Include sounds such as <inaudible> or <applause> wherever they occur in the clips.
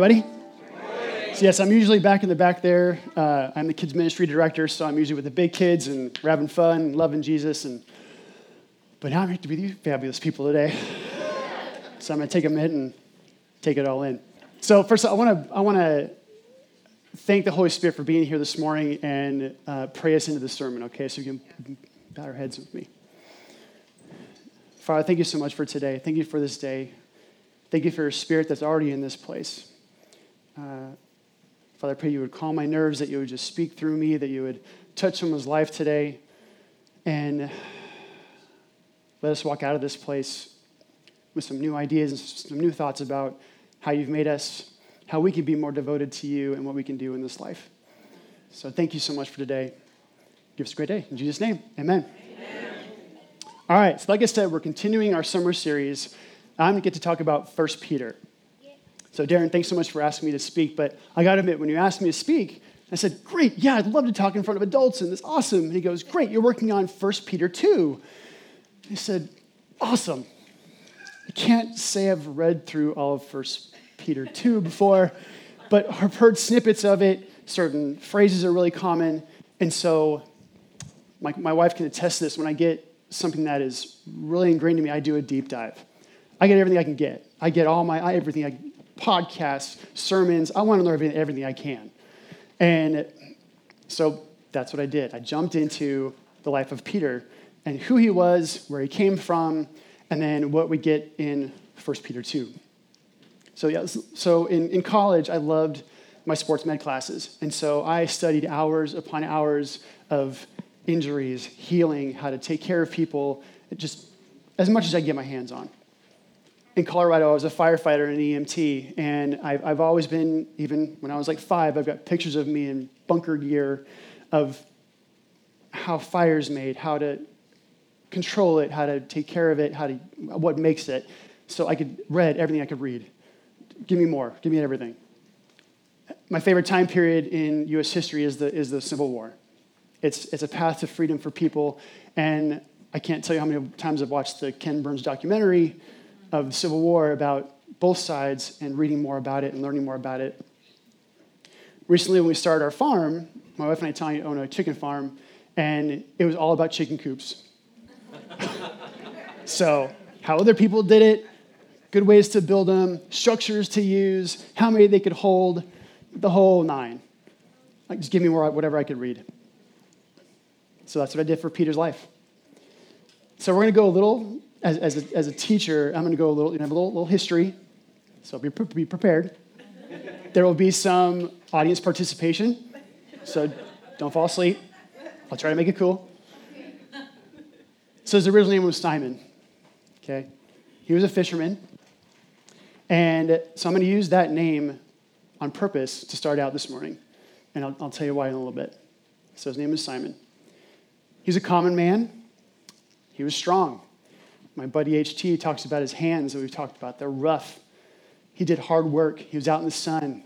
everybody. So yes, I'm usually back in the back there. Uh, I'm the kids ministry director, so I'm usually with the big kids and we're having fun and loving Jesus. And but now I'm here to be you fabulous people today. So I'm going to take a minute and take it all in. So first, I want to I want to thank the Holy Spirit for being here this morning and uh, pray us into the sermon. Okay, so you can bow our heads with me. Father, thank you so much for today. Thank you for this day. Thank you for your spirit that's already in this place. Uh, Father, I pray you would calm my nerves, that you would just speak through me, that you would touch someone's life today, and let us walk out of this place with some new ideas and some new thoughts about how you've made us, how we can be more devoted to you, and what we can do in this life. So thank you so much for today. Give us a great day. In Jesus' name, amen. amen. All right, so like I said, we're continuing our summer series. I'm going to get to talk about 1 Peter. So, Darren, thanks so much for asking me to speak. But I got to admit, when you asked me to speak, I said, Great, yeah, I'd love to talk in front of adults, and it's awesome. And he goes, Great, you're working on 1 Peter 2. He said, Awesome. I can't say I've read through all of 1 Peter 2 before, but I've heard snippets of it. Certain phrases are really common. And so, my, my wife can attest to this. When I get something that is really ingrained in me, I do a deep dive. I get everything I can get. I get all my everything I podcasts, sermons. I want to learn everything, I can. And so that's what I did. I jumped into the life of Peter and who he was, where he came from, and then what we get in 1 Peter 2. So, yeah, so in, in college, I loved my sports med classes. And so I studied hours upon hours of injuries, healing, how to take care of people, just as much as I get my hands on in Colorado, I was a firefighter and an EMT, and I've, I've always been, even when I was like five, I've got pictures of me in bunker gear of how fire's made, how to control it, how to take care of it, how to, what makes it. So I could read everything I could read. Give me more, give me everything. My favorite time period in US history is the, is the Civil War. It's, it's a path to freedom for people, and I can't tell you how many times I've watched the Ken Burns documentary of the Civil War about both sides and reading more about it and learning more about it. Recently, when we started our farm, my wife and I Tanya own a chicken farm, and it was all about chicken coops. <laughs> so, how other people did it, good ways to build them, structures to use, how many they could hold, the whole nine. Like, just give me more, whatever I could read. So that's what I did for Peter's life. So we're going to go a little as, as, a, as a teacher, I'm going to go a little, you know, a little, little history, so be, be prepared. There will be some audience participation, so don't fall asleep. I'll try to make it cool. So his original name was Simon. Okay, he was a fisherman, and so I'm going to use that name on purpose to start out this morning, and I'll, I'll tell you why in a little bit. So his name is Simon. He's a common man. He was strong. My buddy HT talks about his hands that we've talked about. They're rough. He did hard work. He was out in the sun.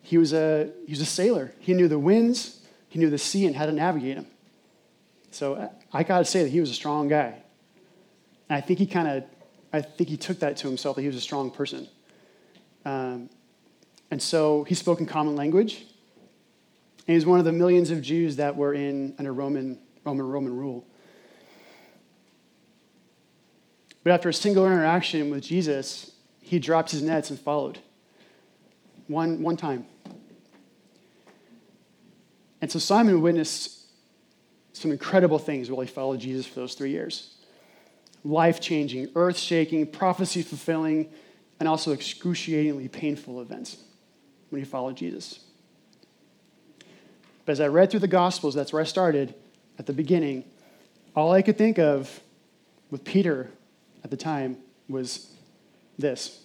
He was a, he was a sailor. He knew the winds, he knew the sea, and how to navigate them. So I got to say that he was a strong guy. And I think he kind of, I think he took that to himself that he was a strong person. Um, and so he spoke in common language. And he was one of the millions of Jews that were in under Roman, Roman, Roman rule. But after a single interaction with Jesus, he dropped his nets and followed. One, one time. And so Simon witnessed some incredible things while he followed Jesus for those three years life changing, earth shaking, prophecy fulfilling, and also excruciatingly painful events when he followed Jesus. But as I read through the Gospels, that's where I started at the beginning, all I could think of with Peter at the time was this.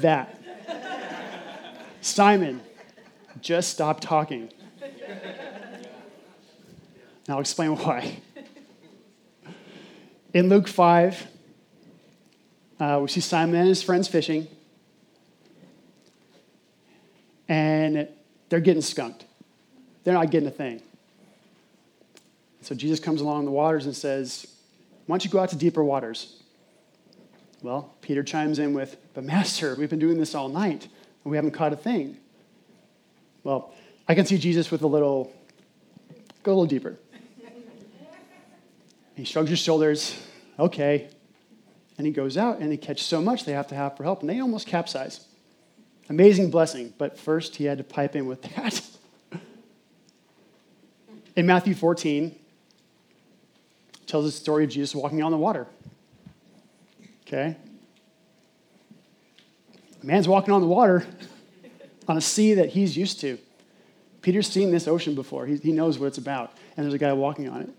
that. Simon, just stop talking. And I'll explain why. In Luke 5, uh, we see Simon and his friends fishing, and they're getting skunked. They're not getting a thing. So Jesus comes along the waters and says, Why don't you go out to deeper waters? Well, Peter chimes in with, But Master, we've been doing this all night and we haven't caught a thing. Well, I can see Jesus with a little, go a little deeper. He shrugs his shoulders, okay. And he goes out and he catches so much they have to have for help, and they almost capsize. Amazing blessing, but first he had to pipe in with that. <laughs> in Matthew 14, tells the story of Jesus walking on the water. Okay? A man's walking on the water <laughs> on a sea that he's used to. Peter's seen this ocean before. He, he knows what it's about. And there's a guy walking on it.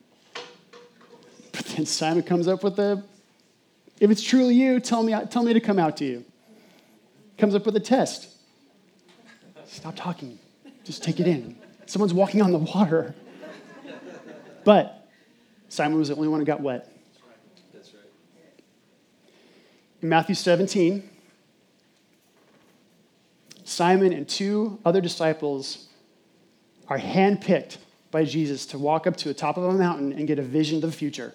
But then Simon comes up with the, if it's truly you, tell me, tell me to come out to you. Comes up with a test. Stop talking. Just take it in. Someone's walking on the water. But Simon was the only one who got wet. That's right. In Matthew 17, Simon and two other disciples are handpicked by Jesus to walk up to the top of a mountain and get a vision of the future.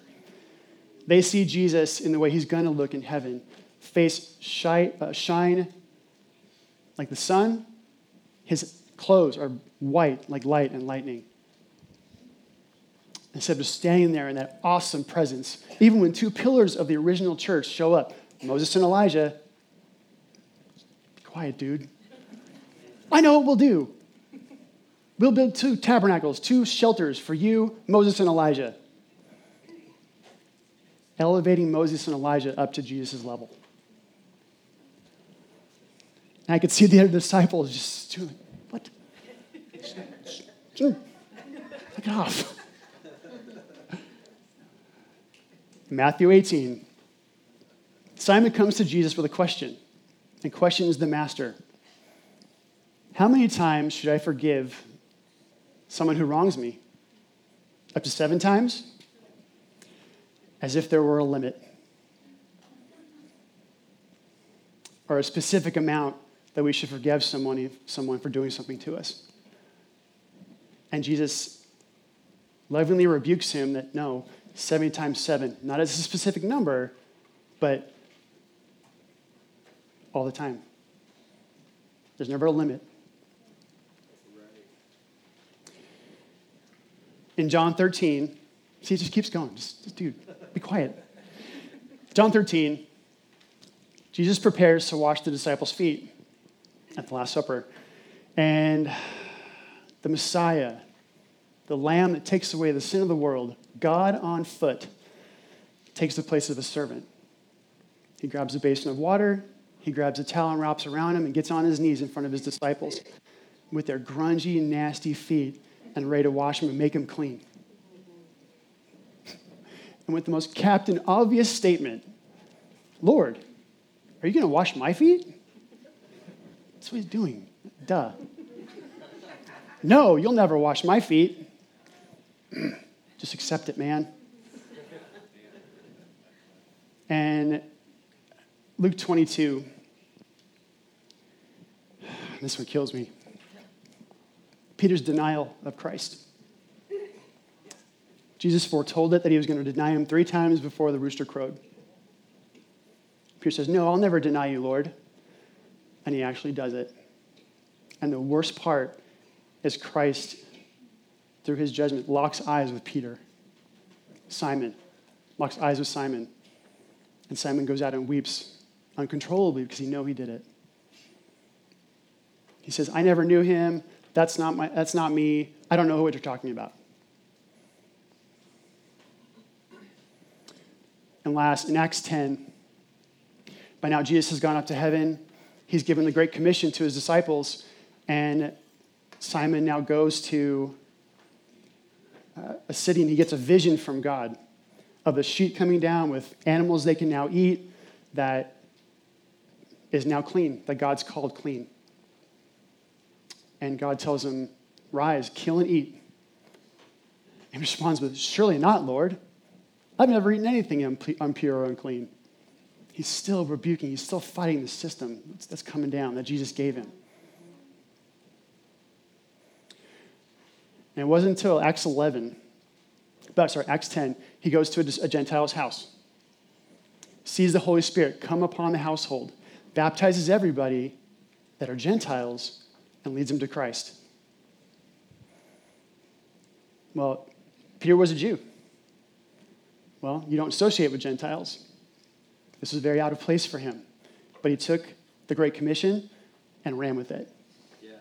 They see Jesus in the way he's going to look in heaven, face shine, uh, shine like the sun. His clothes are white like light and lightning. Instead of standing there in that awesome presence, even when two pillars of the original church show up, Moses and Elijah, quiet, dude. I know what we'll do. We'll build two tabernacles, two shelters for you, Moses and Elijah. Elevating Moses and Elijah up to Jesus' level. And I could see the other disciples just doing, what? Take it off. Matthew 18. Simon comes to Jesus with a question and questions the master How many times should I forgive someone who wrongs me? Up to seven times? As if there were a limit or a specific amount that we should forgive someone, someone for doing something to us. And Jesus lovingly rebukes him that no, 70 times 7, not as a specific number, but all the time. There's never a limit. In John 13, see, it just keeps going. Just, just dude, be quiet. John 13, Jesus prepares to wash the disciples' feet at the Last Supper. And the Messiah, the Lamb that takes away the sin of the world, God on foot, takes the place of a servant. He grabs a basin of water, he grabs a towel and wraps around him and gets on his knees in front of his disciples with their grungy, nasty feet and ready to wash him and make him clean. And with the most captain obvious statement Lord, are you going to wash my feet? That's what he's doing. Duh. No, you'll never wash my feet. <clears throat> Just accept it, man. And Luke 22, this one kills me. Peter's denial of Christ. Jesus foretold it that he was going to deny him three times before the rooster crowed. Peter says, No, I'll never deny you, Lord. And he actually does it. And the worst part is Christ, through his judgment, locks eyes with Peter. Simon locks eyes with Simon. And Simon goes out and weeps uncontrollably because he know he did it. He says, I never knew him. That's not, my, that's not me. I don't know what you're talking about. And last, in Acts 10, by now Jesus has gone up to heaven he's given the Great Commission to his disciples, and Simon now goes to a city and he gets a vision from God of a sheet coming down with animals they can now eat that is now clean, that God's called clean. And God tells him, Rise, kill and eat. He responds with, Surely not, Lord. I've never eaten anything impure or unclean he's still rebuking, he's still fighting the system that's coming down that Jesus gave him. And it wasn't until Acts 11, but sorry, Acts 10, he goes to a, a Gentile's house. sees the Holy Spirit come upon the household, baptizes everybody that are Gentiles, and leads them to Christ. Well, Peter was a Jew. Well, you don't associate with Gentiles. This was very out of place for him. But he took the Great Commission and ran with it. Yeah.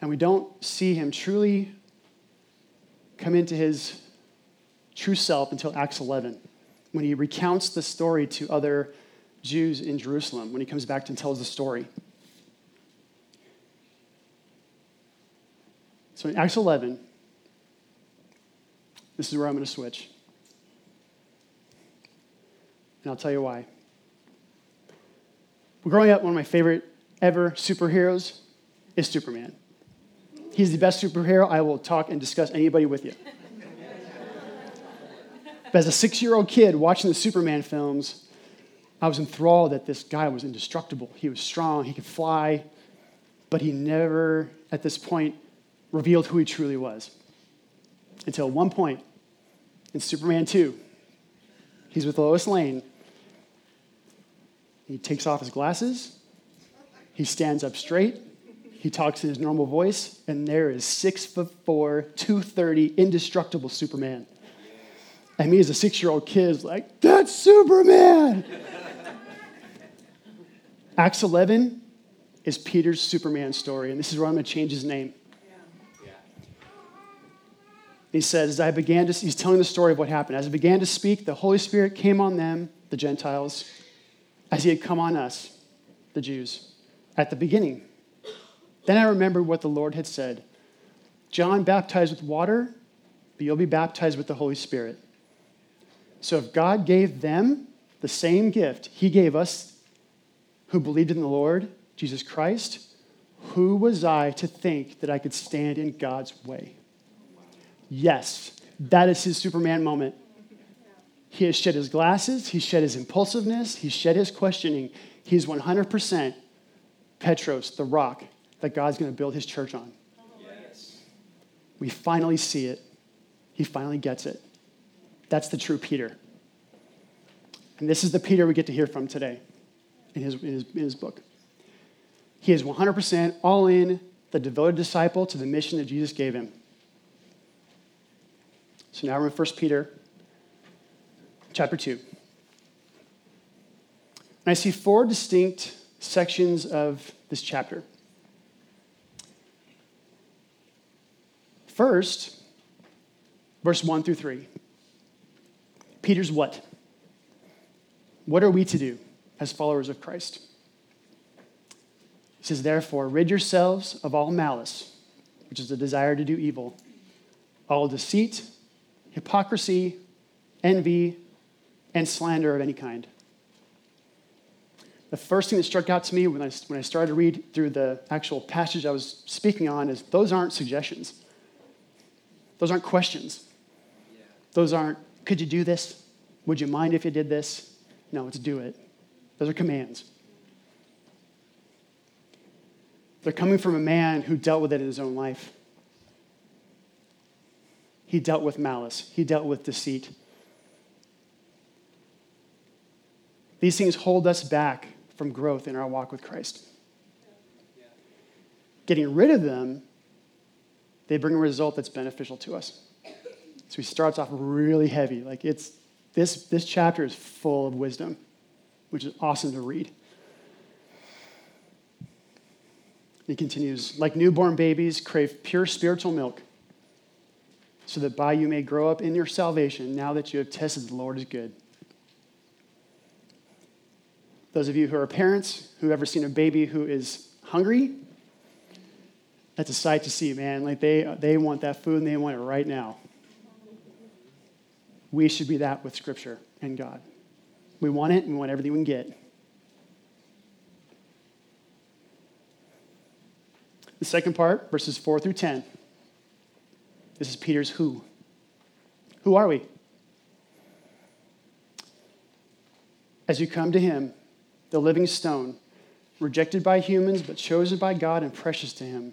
And we don't see him truly come into his true self until Acts 11, when he recounts the story to other Jews in Jerusalem, when he comes back and tells the story. So in Acts 11, this is where I'm going to switch. And I'll tell you why. Growing up, one of my favorite ever superheroes is Superman. He's the best superhero. I will talk and discuss anybody with you. but as a six year old kid watching the Superman films, I was enthralled that this guy was indestructible. He was strong, he could fly, but he never, at this point, revealed who he truly was. Until one point in Superman 2, he's with Lois Lane. He takes off his glasses, he stands up straight, he talks in his normal voice, and there is six foot four, 230, indestructible Superman. And me as a six year old kid is like, that's Superman! Acts 11 is Peter's Superman story, and this is where I'm going to change his name. He says, as I began to, he's telling the story of what happened. As I began to speak, the Holy Spirit came on them, the Gentiles, as he had come on us, the Jews, at the beginning. Then I remembered what the Lord had said John baptized with water, but you'll be baptized with the Holy Spirit. So if God gave them the same gift he gave us who believed in the Lord, Jesus Christ, who was I to think that I could stand in God's way? Yes, that is his Superman moment. He has shed his glasses, he's shed his impulsiveness, he's shed his questioning. He's 100% Petros, the rock that God's going to build his church on. Yes. We finally see it. He finally gets it. That's the true Peter. And this is the Peter we get to hear from today in his, in his, in his book. He is 100% all in, the devoted disciple to the mission that Jesus gave him. So now we're in 1 Peter chapter 2. And I see four distinct sections of this chapter. First, verse 1 through 3. Peter's what? What are we to do as followers of Christ? He says, Therefore, rid yourselves of all malice, which is the desire to do evil, all deceit hypocrisy, envy, and slander of any kind. The first thing that struck out to me when I, when I started to read through the actual passage I was speaking on is those aren't suggestions. Those aren't questions. Those aren't, could you do this? Would you mind if you did this? No, it's do it. Those are commands. They're coming from a man who dealt with it in his own life. He dealt with malice, he dealt with deceit. These things hold us back from growth in our walk with Christ. Getting rid of them, they bring a result that's beneficial to us. So he starts off really heavy. Like it's this, this chapter is full of wisdom, which is awesome to read. He continues, like newborn babies, crave pure spiritual milk so that by you may grow up in your salvation now that you have tested the Lord is good. Those of you who are parents who have ever seen a baby who is hungry, that's a sight to see, man. Like they, they want that food and they want it right now. We should be that with Scripture and God. We want it and we want everything we can get. The second part, verses 4 through 10. This is Peter's who. Who are we? As you come to him, the living stone, rejected by humans but chosen by God and precious to him,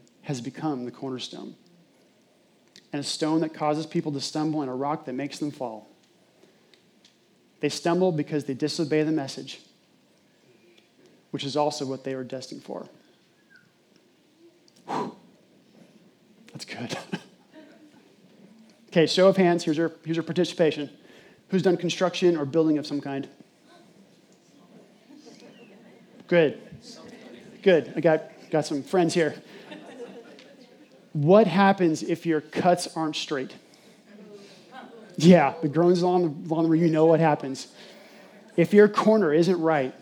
has become the cornerstone, and a stone that causes people to stumble, and a rock that makes them fall. They stumble because they disobey the message, which is also what they were destined for. Whew. That's good. <laughs> okay, show of hands. Here's your, here's your participation. Who's done construction or building of some kind? Good. Good. I got, got some friends here. What happens if your cuts aren't straight? Yeah, the groans along the, along the you know what happens. If your corner isn't right,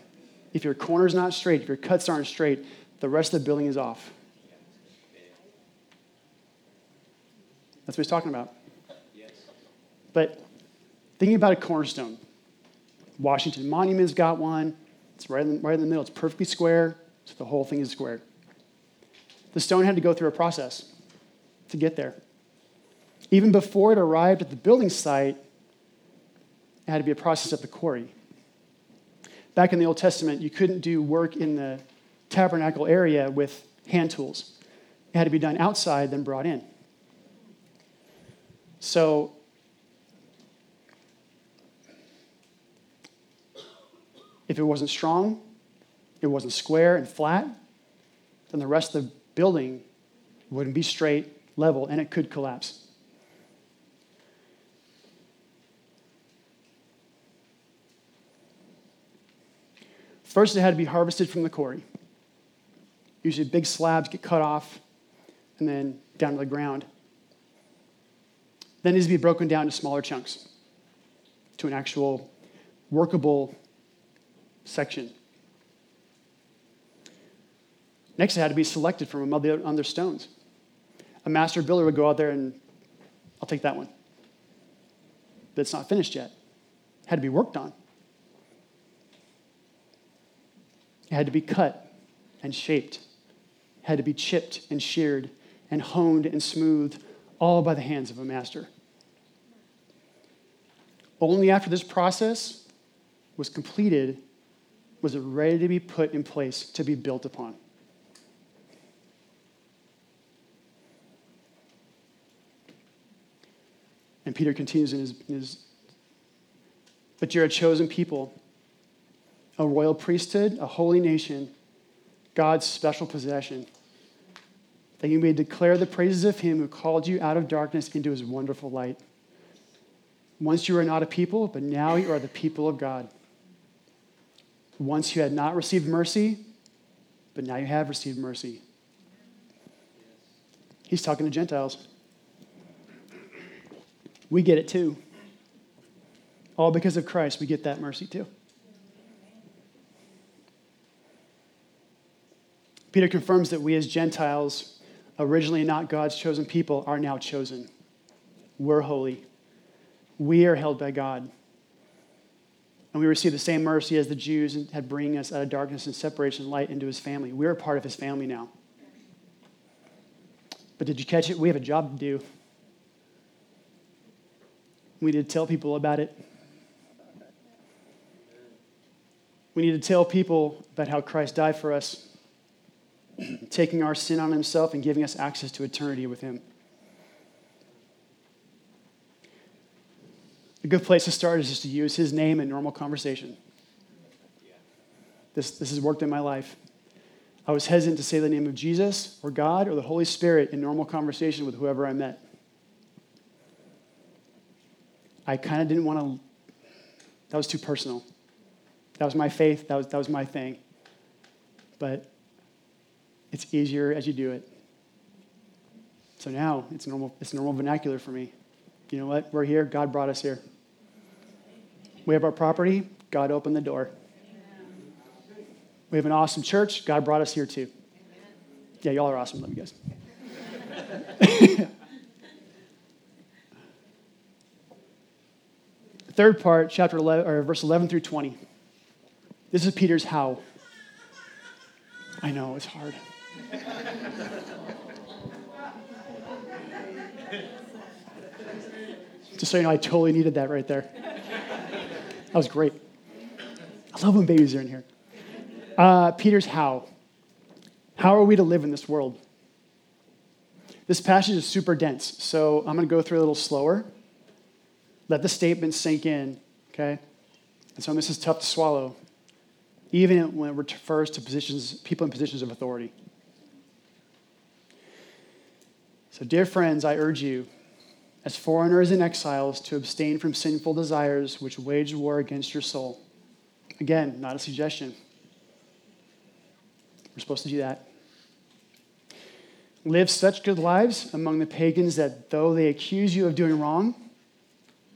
if your corner's not straight, if your cuts aren't straight, the rest of the building is off. That's what he's talking about. But thinking about a cornerstone, Washington Monument's got one. It's right in, the, right in the middle. It's perfectly square, so the whole thing is square. The stone had to go through a process to get there. Even before it arrived at the building site, it had to be a process at the quarry. Back in the Old Testament, you couldn't do work in the tabernacle area with hand tools. It had to be done outside, then brought in. So, if it wasn't strong, it wasn't square and flat, then the rest of the building wouldn't be straight, level, and it could collapse. First, it had to be harvested from the quarry. Usually, big slabs get cut off and then down to the ground then it needs to be broken down to smaller chunks to an actual workable section. Next, it had to be selected from among the other stones. A master builder would go out there and, I'll take that one. But it's not finished yet. It had to be worked on. It had to be cut and shaped. It had to be chipped and sheared and honed and smoothed all by the hands of a master. Only after this process was completed was it ready to be put in place to be built upon. And Peter continues in his, in his, But you're a chosen people, a royal priesthood, a holy nation, God's special possession that you may declare the praises of him who called you out of darkness into his wonderful light. Once you were not a people, but now you are the people of God. Once you had not received mercy, but now you have received mercy. He's talking to Gentiles. We get it too. All because of Christ, we get that mercy too. Peter confirms that we as Gentiles originally not God's chosen people, are now chosen. We're holy. We are held by God. And we receive the same mercy as the Jews had bringing us out of darkness and separation and light into his family. We're a part of his family now. But did you catch it? We have a job to do. We need to tell people about it. We need to tell people about how Christ died for us <clears throat> taking our sin on himself and giving us access to eternity with him. A good place to start is just to use his name in normal conversation. This, this has worked in my life. I was hesitant to say the name of Jesus or God or the Holy Spirit in normal conversation with whoever I met. I kind of didn't want to, that was too personal. That was my faith, that was, that was my thing. But it's easier as you do it. So now it's normal, it's normal vernacular for me. You know what? We're here. God brought us here. We have our property. God opened the door. We have an awesome church. God brought us here too. Yeah, y'all are awesome. Love you guys. <laughs> The third part, chapter 11, or verse 11 through 20. This is Peter's how. I know, it's hard. Just so you know, I totally needed that right there. That was great. I love when babies are in here. Uh, Peter's how. How are we to live in this world? This passage is super dense, so I'm going to go through a little slower. Let the statement sink in, okay? And so this is tough to swallow, even when it refers to positions, people in positions of authority. So, dear friends, I urge you, as foreigners and exiles, to abstain from sinful desires which wage war against your soul. Again, not a suggestion. We're supposed to do that. Live such good lives among the pagans that though they accuse you of doing wrong,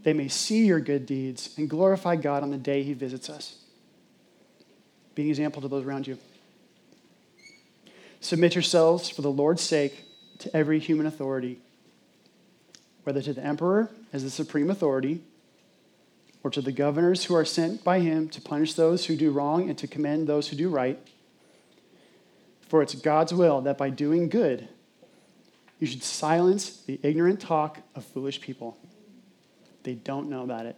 they may see your good deeds and glorify God on the day he visits us. Be an example to those around you. Submit yourselves for the Lord's sake to every human authority, whether to the emperor as the supreme authority, or to the governors who are sent by him to punish those who do wrong and to commend those who do right. For it's God's will that by doing good, you should silence the ignorant talk of foolish people. They don't know about it.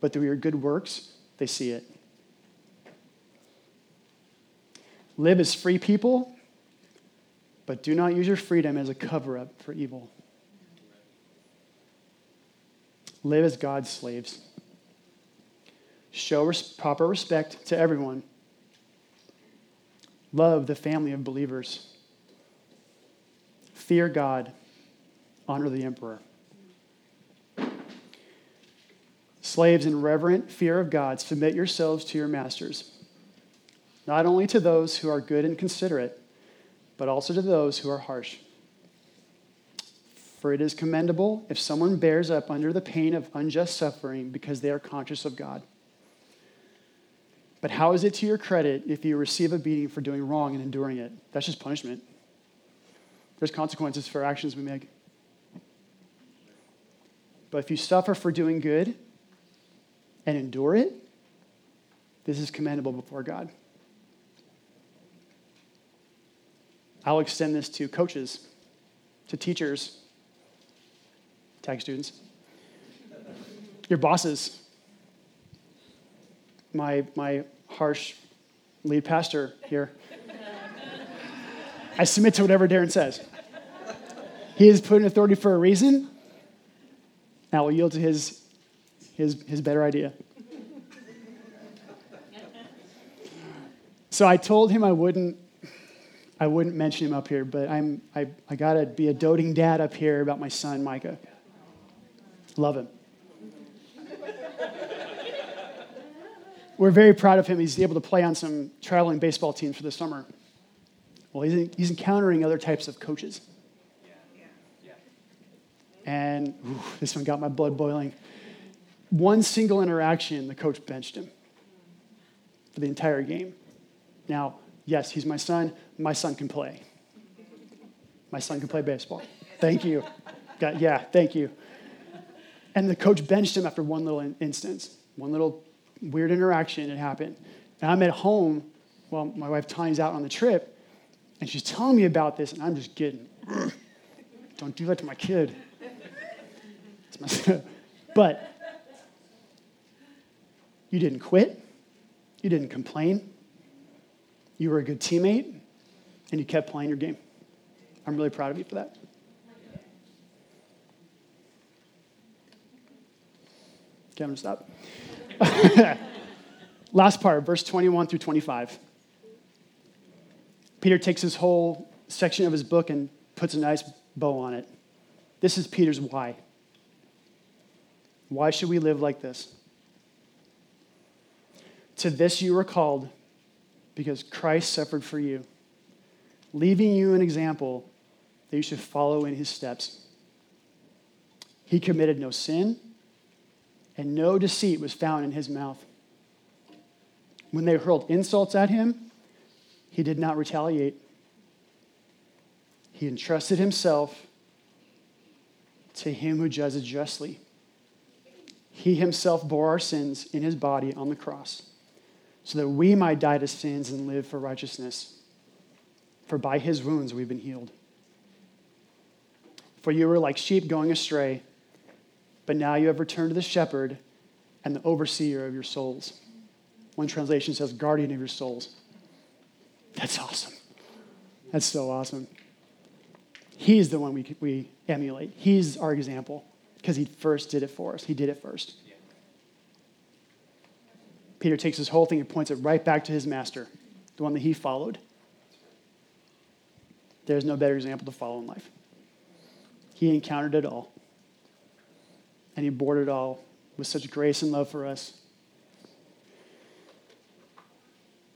But through your good works, they see it. Live as free people, but do not use your freedom as a cover up for evil. Live as God's slaves. Show res- proper respect to everyone. Love the family of believers. Fear God. Honor the emperor. Slaves, in reverent fear of God, submit yourselves to your masters, not only to those who are good and considerate, but also to those who are harsh. For it is commendable if someone bears up under the pain of unjust suffering because they are conscious of God. But how is it to your credit if you receive a beating for doing wrong and enduring it? That's just punishment. There's consequences for actions we make. But if you suffer for doing good and endure it, this is commendable before God. I'll extend this to coaches, to teachers, tag students, your bosses, my, my harsh lead pastor here. I submit to whatever Darren says. He is put in authority for a reason. I will yield to his, his, his better idea. So I told him I wouldn't, I wouldn't mention him up here, but I'm, I, I got to be a doting dad up here about my son, Micah. Love him. We're very proud of him. He's able to play on some traveling baseball teams for the summer. Well, he's, he's encountering other types of coaches. And this one got my blood boiling. One single interaction, the coach benched him for the entire game. Now, yes, he's my son. My son can play. My son can play baseball. Thank you. Yeah, thank you. And the coach benched him after one little instance, one little weird interaction had happened. And I'm at home while my wife Tanya's out on the trip, and she's telling me about this, and I'm just getting, don't do that to my kid. It's my <laughs> son. But you didn't quit, you didn't complain, you were a good teammate, and you kept playing your game. I'm really proud of you for that. Okay, I'm gonna stop. <laughs> Last part, verse 21 through 25. Peter takes this whole section of his book and puts a nice bow on it. This is Peter's why. Why should we live like this? To this you were called because Christ suffered for you, leaving you an example that you should follow in his steps. He committed no sin, and no deceit was found in his mouth. When they hurled insults at him, he did not retaliate. He entrusted himself to him who judges justly. He himself bore our sins in his body on the cross, so that we might die to sins and live for righteousness. For by his wounds we've been healed. For you were like sheep going astray, but now you have returned to the shepherd and the overseer of your souls. One translation says, guardian of your souls. That's awesome. That's so awesome. He's the one we, we emulate. He's our example because he first did it for us. He did it first. Peter takes this whole thing and points it right back to his master, the one that he followed. There's no better example to follow in life. He encountered it all, and he bore it all with such grace and love for us.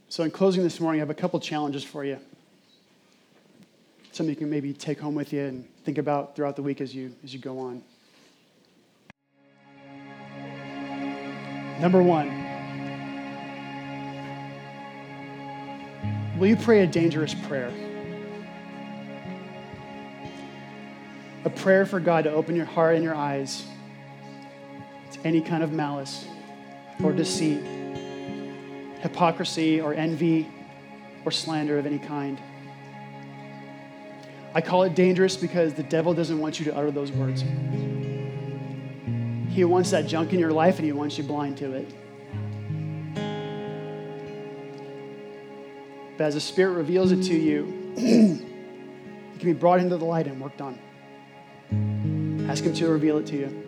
So, in closing this morning, I have a couple challenges for you. Something you can maybe take home with you and think about throughout the week as you, as you go on. Number one, will you pray a dangerous prayer? A prayer for God to open your heart and your eyes to any kind of malice or deceit hypocrisy or envy or slander of any kind. I call it dangerous because the devil doesn't want you to utter those words. He wants that junk in your life and he wants you blind to it. But as the Spirit reveals it to you, it can be brought into the light and worked on. Ask Him to reveal it to you.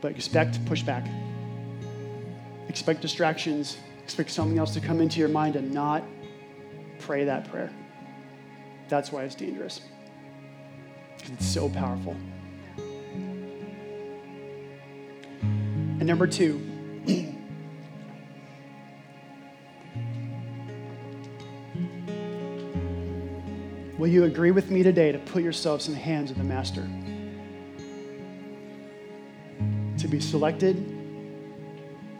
But expect pushback. Expect distractions. Expect something else to come into your mind and not pray that prayer. That's why it's dangerous. Because it's so powerful. And number two, <clears throat> will you agree with me today to put yourselves in the hands of the Master? To be selected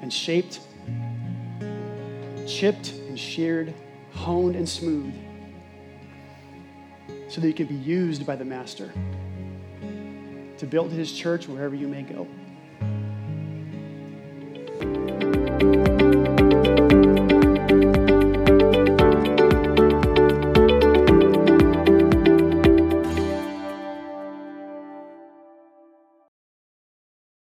and shaped, chipped and sheared, honed and smooth, so that you can be used by the Master to build his church wherever you may go.